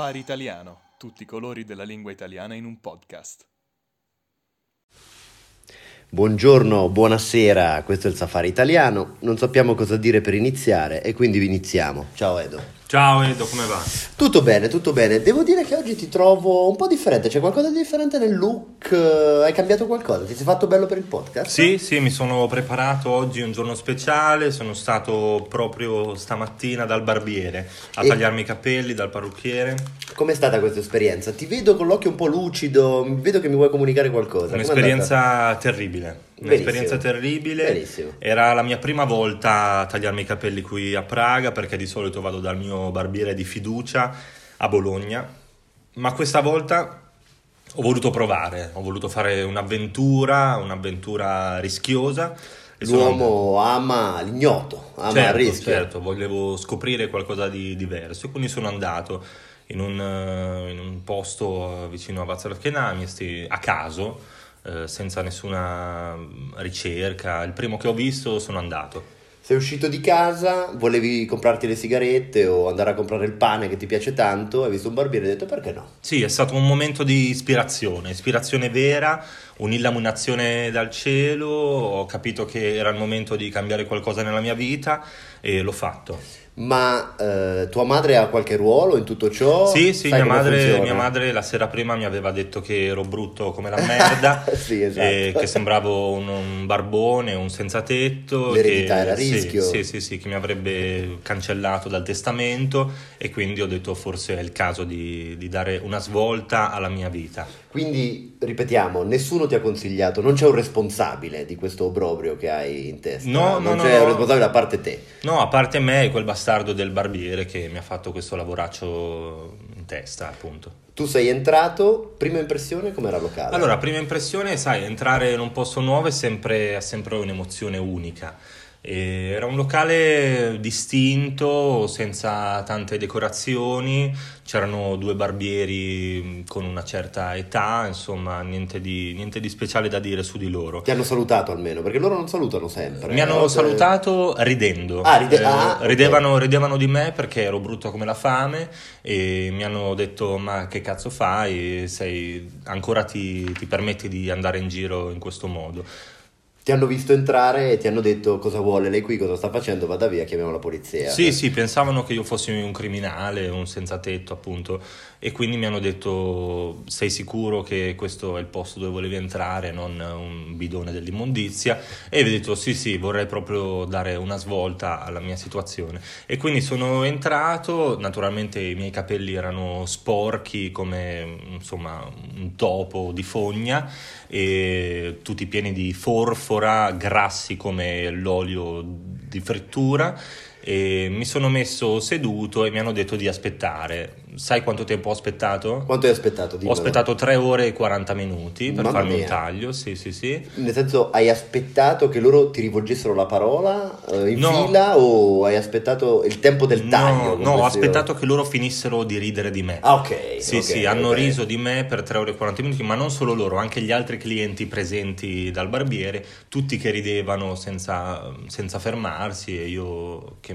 Safari Italiano, tutti i colori della lingua italiana in un podcast. Buongiorno, buonasera, questo è il Safari Italiano. Non sappiamo cosa dire per iniziare e quindi iniziamo. Ciao Edo. Ciao Edo, come va? Tutto bene, tutto bene. Devo dire che oggi ti trovo un po' differente, c'è qualcosa di differente nel look, eh, hai cambiato qualcosa? Ti sei fatto bello per il podcast? Sì, sì, mi sono preparato oggi un giorno speciale, sono stato proprio stamattina dal barbiere a E- tagliarmi i capelli, dal parrucchiere. Com'è stata questa esperienza? Ti vedo con l'occhio un po' lucido, vedo che mi vuoi comunicare qualcosa. Un'esperienza terribile. Un'esperienza terribile. Benissimo. Era la mia prima volta a tagliarmi i capelli qui a Praga perché di solito vado dal mio barbiere di fiducia a Bologna. Ma questa volta ho voluto provare, ho voluto fare un'avventura, un'avventura rischiosa. e sono L'uomo ama l'ignoto, ama il certo, rischio. certo, volevo scoprire qualcosa di diverso e quindi sono andato in un, eh, in un posto eh, vicino a Kenamiesti a caso, eh, senza nessuna mm, ricerca. Il primo che ho visto sono andato. Sei uscito di casa, volevi comprarti le sigarette o andare a comprare il pane che ti piace tanto, hai visto un barbiere e hai detto perché no? Sì, è stato un momento di ispirazione, ispirazione vera, un'illuminazione dal cielo, ho capito che era il momento di cambiare qualcosa nella mia vita e l'ho fatto. Ma eh, tua madre ha qualche ruolo in tutto ciò? Sì, sì, mia madre, mia madre la sera prima mi aveva detto che ero brutto come la merda, Sì, esatto. e che sembravo un, un barbone, un senza tetto. L'eredità che- era a sì, rischio. Sì, sì, sì, che mi avrebbe cancellato dal testamento e quindi ho detto forse è il caso di, di dare una svolta alla mia vita. Quindi, ripetiamo, nessuno ti ha consigliato, non c'è un responsabile di questo obbrobrio che hai in testa. No, non no, c'è no, un responsabile a parte te. No, a parte me e quel bastardo del barbiere che mi ha fatto questo lavoraccio in testa, appunto. Tu sei entrato, prima impressione com'era locale? Allora, prima impressione, sai, entrare in un posto nuovo è sempre, è sempre un'emozione unica. Era un locale distinto, senza tante decorazioni, c'erano due barbieri con una certa età, insomma, niente di, niente di speciale da dire su di loro. Ti hanno salutato almeno, perché loro non salutano sempre. Mi hanno eh, salutato ridendo. Ah, ride- Eh, ah, ridevano, ridevano di me perché ero brutto come la fame e mi hanno detto ma che cazzo fai? Sei, ancora ti, ti permetti di andare in giro in questo modo? Ti hanno visto entrare e ti hanno detto cosa vuole lei qui, cosa sta facendo, vada via, chiamiamo la polizia. Sì, sì, pensavano che io fossi un criminale, un senza tetto appunto. E quindi mi hanno detto sei sicuro che questo è il posto dove volevi entrare, non un bidone dell'immondizia? E vi ho detto sì sì, vorrei proprio dare una svolta alla mia situazione. E quindi sono entrato, naturalmente i miei capelli erano sporchi come insomma un topo di fogna e tutti pieni di forfora, grassi come l'olio di frittura e mi sono messo seduto e mi hanno detto di aspettare. Sai quanto tempo ho aspettato? Quanto hai aspettato? Ho Dimmelo. aspettato 3 ore e 40 minuti per Mamma farmi mia. un taglio, sì sì sì. Nel senso, hai aspettato che loro ti rivolgessero la parola eh, in No. fila o hai aspettato il tempo del taglio? No, no, ho aspettato che loro finissero di ridere di me. Ah, ok. Sì, ok, sì, hanno ok. riso di me per 3 ore e 40 minuti, ma non solo loro, anche gli altri clienti presenti dal barbiere, tutti che ridevano senza, senza fermarsi e io che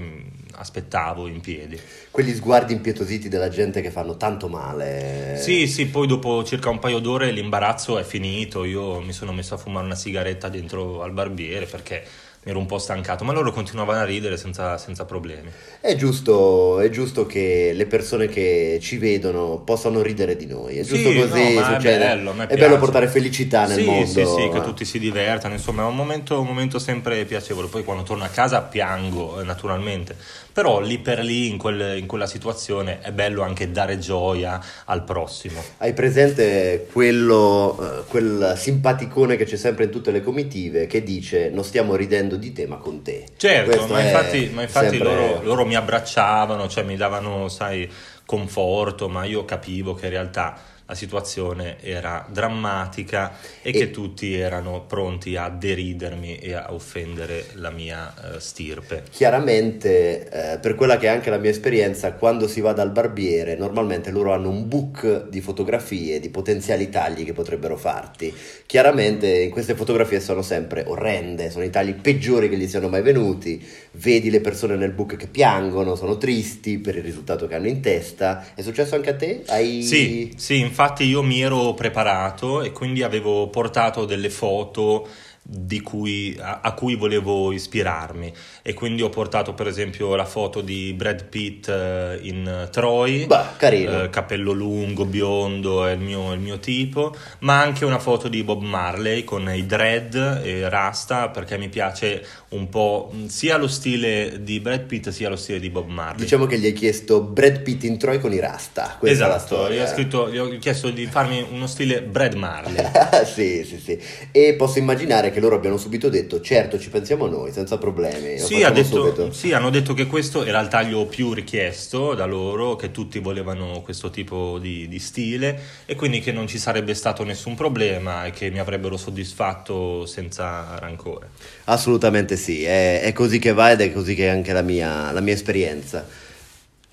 aspettavo in piedi. Quegli sguardi impietositi della gente che fanno tanto male. Sì, sì, poi dopo circa un paio d'ore l'imbarazzo è finito, io mi sono messo a fumare una sigaretta dentro al barbiere perché ero un po' stancato, ma loro continuavano a ridere senza, senza problemi. È giusto, è giusto che le persone che ci vedono possano ridere di noi. È Sì, giusto così no, è bello, è bello portare felicità nel sì, mondo. Sì, sì, che eh. tutti si divertano, insomma è un momento, un momento sempre piacevole. Poi quando torno a casa piango, eh, naturalmente, però lì per lì, in, quel- in quella situazione, è bello anche dare gioia al prossimo. Hai presente quello, eh, quel simpaticone che c'è sempre in tutte le comitive che dice non stiamo ridendo di te ma con te. Certo, ma infatti, ma infatti sempre- loro, loro mi abbracciavano, cioè mi davano, sai, conforto, ma io capivo che in realtà la situazione era drammatica e, e, che tutti erano pronti a deridermi e a offendere la mia uh, stirpe. Chiaramente, eh, per quella che è anche la mia esperienza, quando si va dal barbiere, normalmente loro hanno un book di fotografie, di potenziali tagli che potrebbero farti. Chiaramente in queste fotografie sono sempre orrende, sono i tagli peggiori che gli siano mai venuti, vedi le persone nel book che piangono, sono tristi per il risultato che hanno in testa. È successo anche a te? Hai... Sì, sì, infatti io mi ero preparato e quindi avevo portato delle foto cui, a, a, cui volevo ispirarmi e quindi ho portato per esempio la foto di Brad Pitt uh, in Troy, bah, carino. Uh, capello lungo, biondo, è il, mio, il mio, tipo, ma anche una foto di Bob Marley con i dread e rasta perché mi piace un po' sia lo stile di Brad Pitt sia lo stile di Bob Marley. Diciamo che gli hai chiesto Brad Pitt in Troy con i rasta, questa esatto, gli ho, scritto, gli ho chiesto di farmi uno stile Brad Marley. sì, sì, sì, e posso immaginare che che loro abbiano subito detto certo ci pensiamo noi senza problemi. Sì, ha detto, sì, hanno detto che questo era il taglio più richiesto da loro, che tutti volevano questo tipo di, di stile e quindi che non ci sarebbe stato nessun problema e che mi avrebbero soddisfatto senza rancore. Assolutamente sì, è, è così che va ed è così che è anche la mia, la mia esperienza.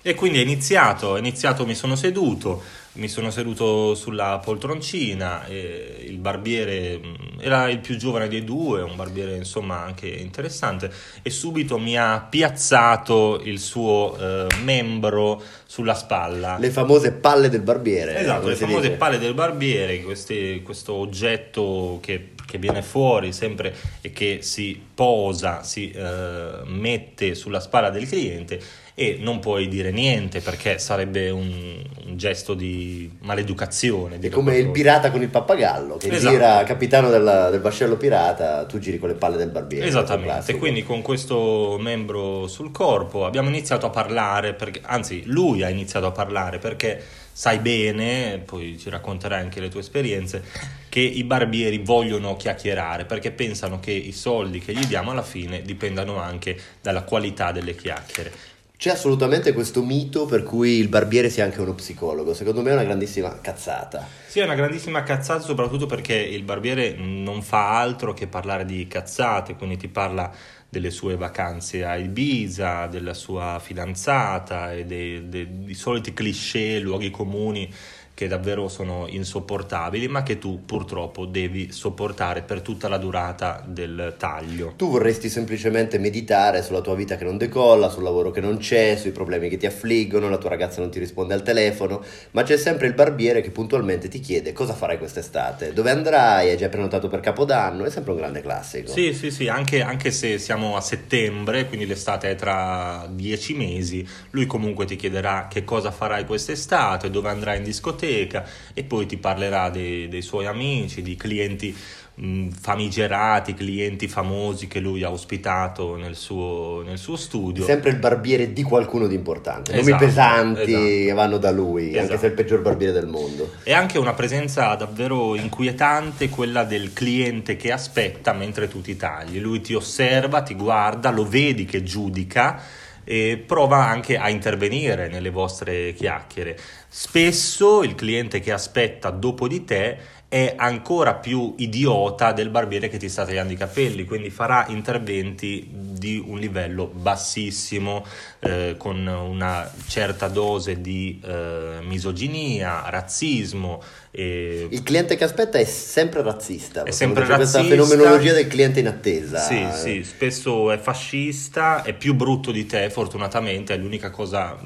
E quindi è iniziato, è iniziato, mi sono seduto, mi sono seduto sulla poltroncina, il barbiere mm, era il più giovane dei due, un barbiere insomma anche interessante, e subito mi ha piazzato il suo eh, membro sulla spalla. Le famose palle del barbiere. Esatto, le famose dice. palle del barbiere, questi, questo oggetto che, che, viene fuori sempre e che si posa, si eh, mette sulla spalla del cliente e non puoi dire niente perché sarebbe un, un gesto di maleducazione. È come il pirata con il pappagallo che esatto. gira capitano del, del, vascello pirata, tu giri con le palle del barbiere. Esattamente, quindi con questo membro sul corpo abbiamo iniziato a parlare, perché, anzi lui ha iniziato a parlare perché sai bene, poi ci racconterai anche le tue esperienze, che i barbieri vogliono chiacchierare perché pensano che i soldi che gli diamo alla fine dipendano anche dalla qualità delle chiacchiere. C'è assolutamente questo mito per cui il barbiere sia anche uno psicologo. Secondo me è una grandissima cazzata. Sì, è una grandissima cazzata, soprattutto perché il barbiere non fa altro che parlare di cazzate, quindi ti parla delle sue vacanze a Ibiza, della sua fidanzata e dei, dei, dei soliti cliché, luoghi comuni che davvero sono insopportabili, ma che tu purtroppo devi sopportare per tutta la durata del taglio. Tu vorresti semplicemente meditare sulla tua vita che non decolla, sul lavoro che non c'è, sui problemi che ti affliggono, la tua ragazza non ti risponde al telefono, ma c'è sempre il barbiere che puntualmente ti chiede cosa farai quest'estate, dove andrai, hai già prenotato per Capodanno, è sempre un grande classico. Sì, sì, sì, anche, anche se siamo a settembre, quindi l'estate è tra dieci mesi, lui comunque ti chiederà che cosa farai quest'estate, dove andrai in discoteca, discoteca e poi ti parlerà dei, dei suoi amici, di clienti mh, famigerati, clienti famosi che lui ha ospitato nel suo, nel suo, studio. Sempre il barbiere di qualcuno di importante, esatto, nomi pesanti esatto. che vanno da lui, esatto. anche se è il peggior barbiere del mondo. E anche una presenza davvero inquietante, quella del cliente che aspetta mentre tu ti tagli. Lui ti osserva, ti guarda, lo vedi che giudica e prova anche a intervenire nelle vostre chiacchiere. Spesso il cliente che aspetta dopo di te è ancora più idiota del barbiere che ti sta tagliando i capelli, quindi farà interventi di un livello bassissimo, eh, con una certa dose di eh, misoginia, razzismo. E... Il cliente che aspetta è sempre razzista. È sempre razzista. Questa fenomenologia del cliente in attesa. Sì, sì, spesso è fascista, è più brutto di te, fortunatamente, è l'unica cosa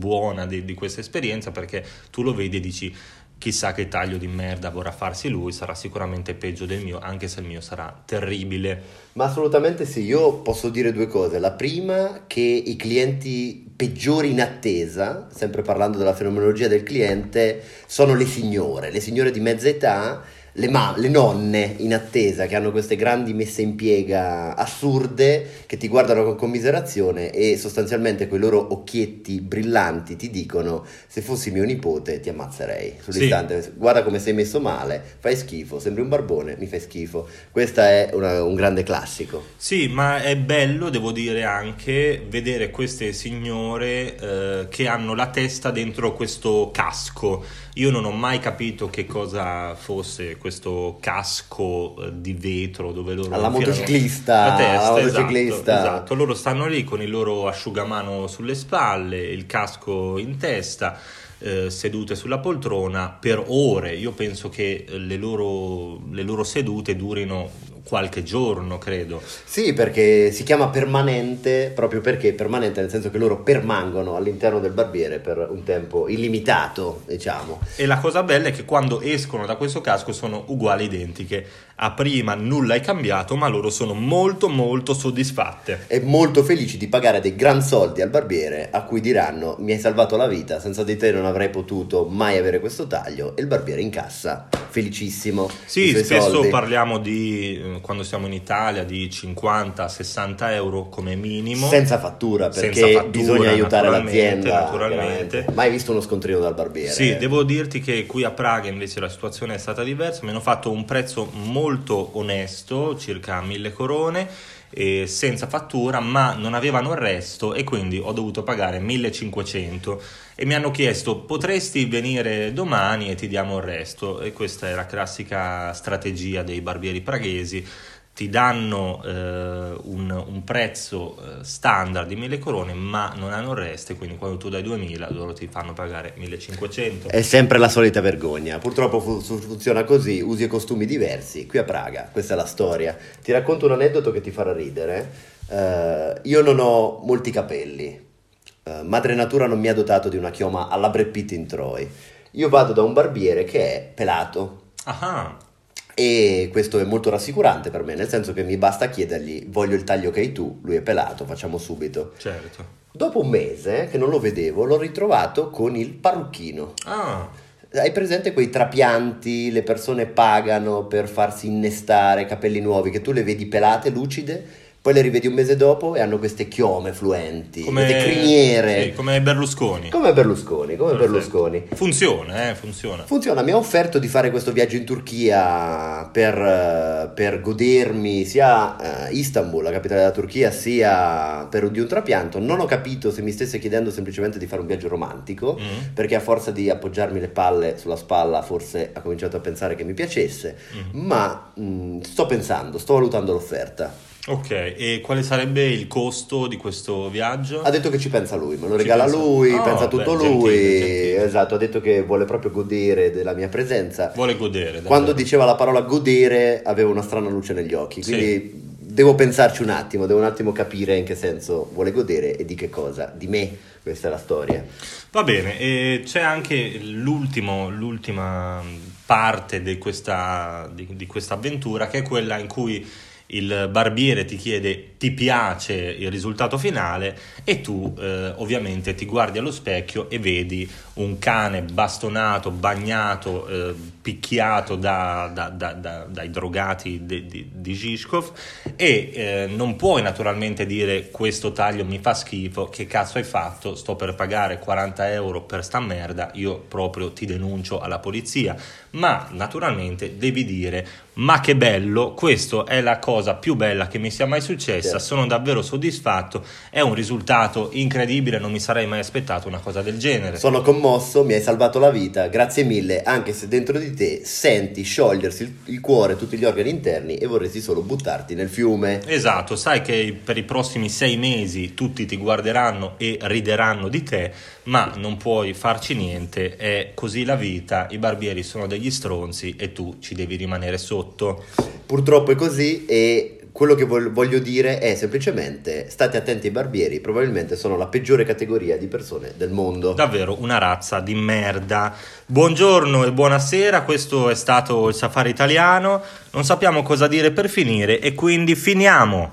buona di, di questa esperienza perché tu lo vedi e dici chissà che taglio di merda vorrà farsi lui, sarà sicuramente peggio del mio, anche se il mio sarà terribile. Ma assolutamente sì, io posso dire due cose. La prima, che i clienti peggiori in attesa, sempre parlando della fenomenologia del cliente, sono le signore, le signore di mezza età le, ma- le nonne in attesa che hanno queste grandi messe in piega assurde che ti guardano con commiserazione e sostanzialmente quei loro occhietti brillanti ti dicono se fossi mio nipote ti ammazzerei sull'istante guarda come sei messo male fai schifo sembri un barbone mi fai schifo questo è una- un grande classico. Sì, ma è bello, devo dire anche, vedere queste signore eh, che hanno la testa dentro questo casco. Io non ho mai capito che cosa fosse questo casco eh, di vetro dove loro Alla motociclista, la testa, alla esatto, motociclista. esatto. Loro stanno lì con il loro asciugamano sulle spalle, il casco in testa. eh, sedute sulla poltrona per ore. Io penso che le loro, le loro sedute durino qualche giorno, credo. Sì, perché si chiama permanente proprio perché permanente nel senso che loro permangono all'interno del barbiere per un tempo illimitato, diciamo. E la cosa bella è che quando escono da questo casco sono uguali, identiche. A prima nulla è cambiato, ma loro sono molto molto soddisfatte. E molto felici di pagare dei gran soldi al barbiere a cui diranno mi hai salvato la vita, senza di te non avrei potuto mai avere questo taglio e il barbiere incassa, felicissimo. Sì, spesso soldi. parliamo di, eh, quando siamo in Italia, di 50-60 euro come minimo. Senza fattura perché Senza fattura, bisogna aiutare naturalmente, l'azienda. naturalmente. Mai visto uno scontrino dal barbiere? Sì, devo dirti che qui a Praga invece la situazione è stata diversa, mi hanno fatto un prezzo molto onesto, circa 1000 corone, e senza fattura, ma non avevano il resto e quindi ho dovuto pagare 1500 e mi hanno chiesto potresti venire domani e ti diamo il resto e questa è la classica strategia dei barbieri praghesi. Ti danno eh, un, un prezzo eh, standard di 1000 corone, ma non hanno il resto, e quindi quando tu dai 2000 loro ti fanno pagare 1500. È sempre la solita vergogna. Purtroppo fu- fu- funziona così, usi e costumi diversi. Qui a Praga, questa è la storia. Ti racconto un aneddoto che ti farà ridere. Eh, io non ho molti capelli. Eh, madre natura non mi ha dotato di una chioma alla Brad Pitt in Troy. Io vado da un barbiere che è pelato. Ah, E questo è molto rassicurante per me, nel senso che mi basta chiedergli voglio il taglio che hai tu, lui è pelato, facciamo subito. certo. Dopo un mese che non lo vedevo, l'ho ritrovato con il parrucchino. Ah, Hai presente quei trapianti, le persone pagano per farsi innestare capelli nuovi, che tu le vedi pelate, lucide, poi le rivedi un mese dopo e hanno queste chiome fluenti, queste criniere. sì, come Berlusconi. Come Berlusconi, come Perfetto. Berlusconi. Funziona, eh, funziona. Funziona, mi ha offerto di fare questo viaggio in Turchia per, eh, per godermi sia eh, Istanbul, la capitale della Turchia, sia per di un trapianto. Non ho capito se mi stesse chiedendo semplicemente di fare un viaggio romantico, Mm, perché a forza di appoggiarmi le palle sulla spalla forse ha cominciato a pensare che mi piacesse, mm. ma mh, sto pensando, sto valutando l'offerta. Ok, e quale sarebbe il costo di questo viaggio? Ha detto che ci pensa lui, me lo Ci regala pensa- lui, Ah, pensa beh, tutto gentile, lui, gentile. esatto, ha detto che vuole proprio godere della mia presenza. Vuole godere. Quando davvero. diceva la parola godere avevo una strana luce negli occhi, Sì. quindi devo pensarci un attimo, devo un attimo capire in che senso vuole godere e di che cosa, di me, questa è la storia. Va bene, e c'è anche l'ultimo, l'ultima parte di questa, di, di questa avventura che è quella in cui il barbiere ti chiede ti piace il risultato finale e tu eh, ovviamente ti guardi allo specchio e vedi un cane bastonato, bagnato, eh, picchiato da- da- da- da- dai drogati di, di, di Zhishkov e eh, non puoi naturalmente dire questo taglio mi fa schifo, che cazzo hai fatto, sto per pagare 40 euro per sta merda, io proprio ti denuncio alla polizia, ma naturalmente devi dire ma che bello, questa è la cosa più bella che mi sia mai successa, Certo. sono davvero soddisfatto, è un risultato incredibile, non mi sarei mai aspettato una cosa del genere. Sono commosso, mi hai salvato la vita, grazie mille, anche se dentro di te senti sciogliersi il, il cuore, tutti gli organi interni e vorresti solo buttarti nel fiume. Esatto, sai che per i prossimi sei mesi tutti ti guarderanno e rideranno di te, ma non puoi farci niente, è così la vita, i barbieri sono degli stronzi e tu ci devi rimanere sotto. Purtroppo è così e quello che voglio dire è semplicemente state attenti ai barbieri, probabilmente sono la peggiore categoria di persone del mondo. Davvero una razza di merda. Buongiorno e buonasera, questo è stato il Safari Italiano, non sappiamo cosa dire per finire e quindi finiamo.